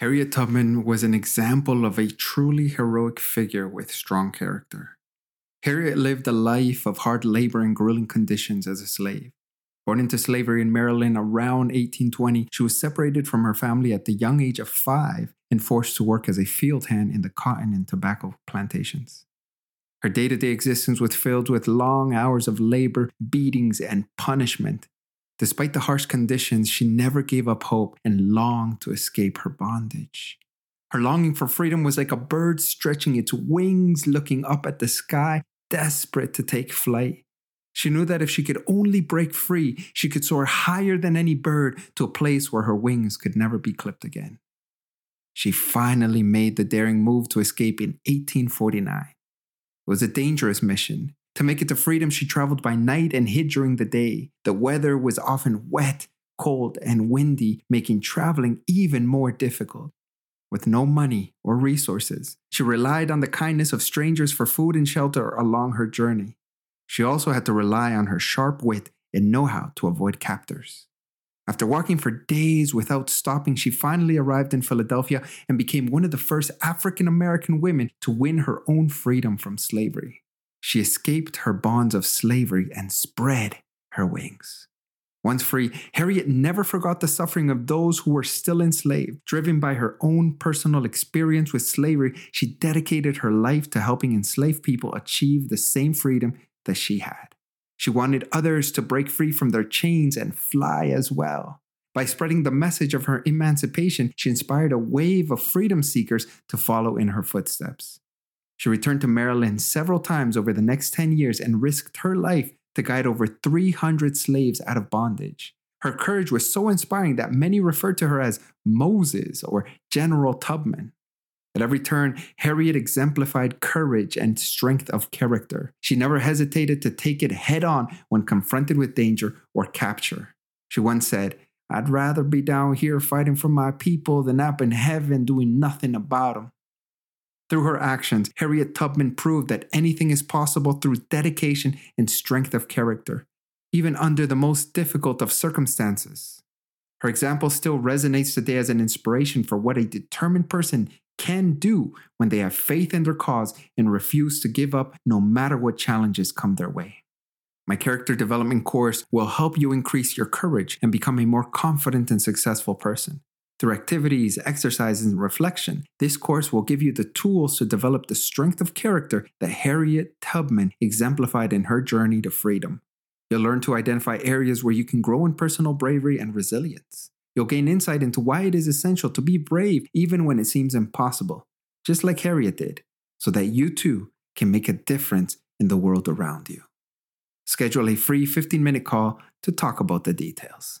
Harriet Tubman was an example of a truly heroic figure with strong character. Harriet lived a life of hard labor and grueling conditions as a slave. Born into slavery in Maryland around 1820, she was separated from her family at the young age of five and forced to work as a field hand in the cotton and tobacco plantations. Her day to day existence was filled with long hours of labor, beatings, and punishment. Despite the harsh conditions, she never gave up hope and longed to escape her bondage. Her longing for freedom was like a bird stretching its wings, looking up at the sky, desperate to take flight. She knew that if she could only break free, she could soar higher than any bird to a place where her wings could never be clipped again. She finally made the daring move to escape in 1849. It was a dangerous mission, to make it to freedom, she traveled by night and hid during the day. The weather was often wet, cold, and windy, making traveling even more difficult. With no money or resources, she relied on the kindness of strangers for food and shelter along her journey. She also had to rely on her sharp wit and know how to avoid captors. After walking for days without stopping, she finally arrived in Philadelphia and became one of the first African American women to win her own freedom from slavery. She escaped her bonds of slavery and spread her wings. Once free, Harriet never forgot the suffering of those who were still enslaved. Driven by her own personal experience with slavery, she dedicated her life to helping enslaved people achieve the same freedom that she had. She wanted others to break free from their chains and fly as well. By spreading the message of her emancipation, she inspired a wave of freedom seekers to follow in her footsteps. She returned to Maryland several times over the next 10 years and risked her life to guide over 300 slaves out of bondage. Her courage was so inspiring that many referred to her as Moses or General Tubman. At every turn, Harriet exemplified courage and strength of character. She never hesitated to take it head on when confronted with danger or capture. She once said, I'd rather be down here fighting for my people than up in heaven doing nothing about them. Through her actions, Harriet Tubman proved that anything is possible through dedication and strength of character, even under the most difficult of circumstances. Her example still resonates today as an inspiration for what a determined person can do when they have faith in their cause and refuse to give up no matter what challenges come their way. My character development course will help you increase your courage and become a more confident and successful person. Through activities, exercises, and reflection, this course will give you the tools to develop the strength of character that Harriet Tubman exemplified in her journey to freedom. You'll learn to identify areas where you can grow in personal bravery and resilience. You'll gain insight into why it is essential to be brave even when it seems impossible, just like Harriet did, so that you too can make a difference in the world around you. Schedule a free 15 minute call to talk about the details.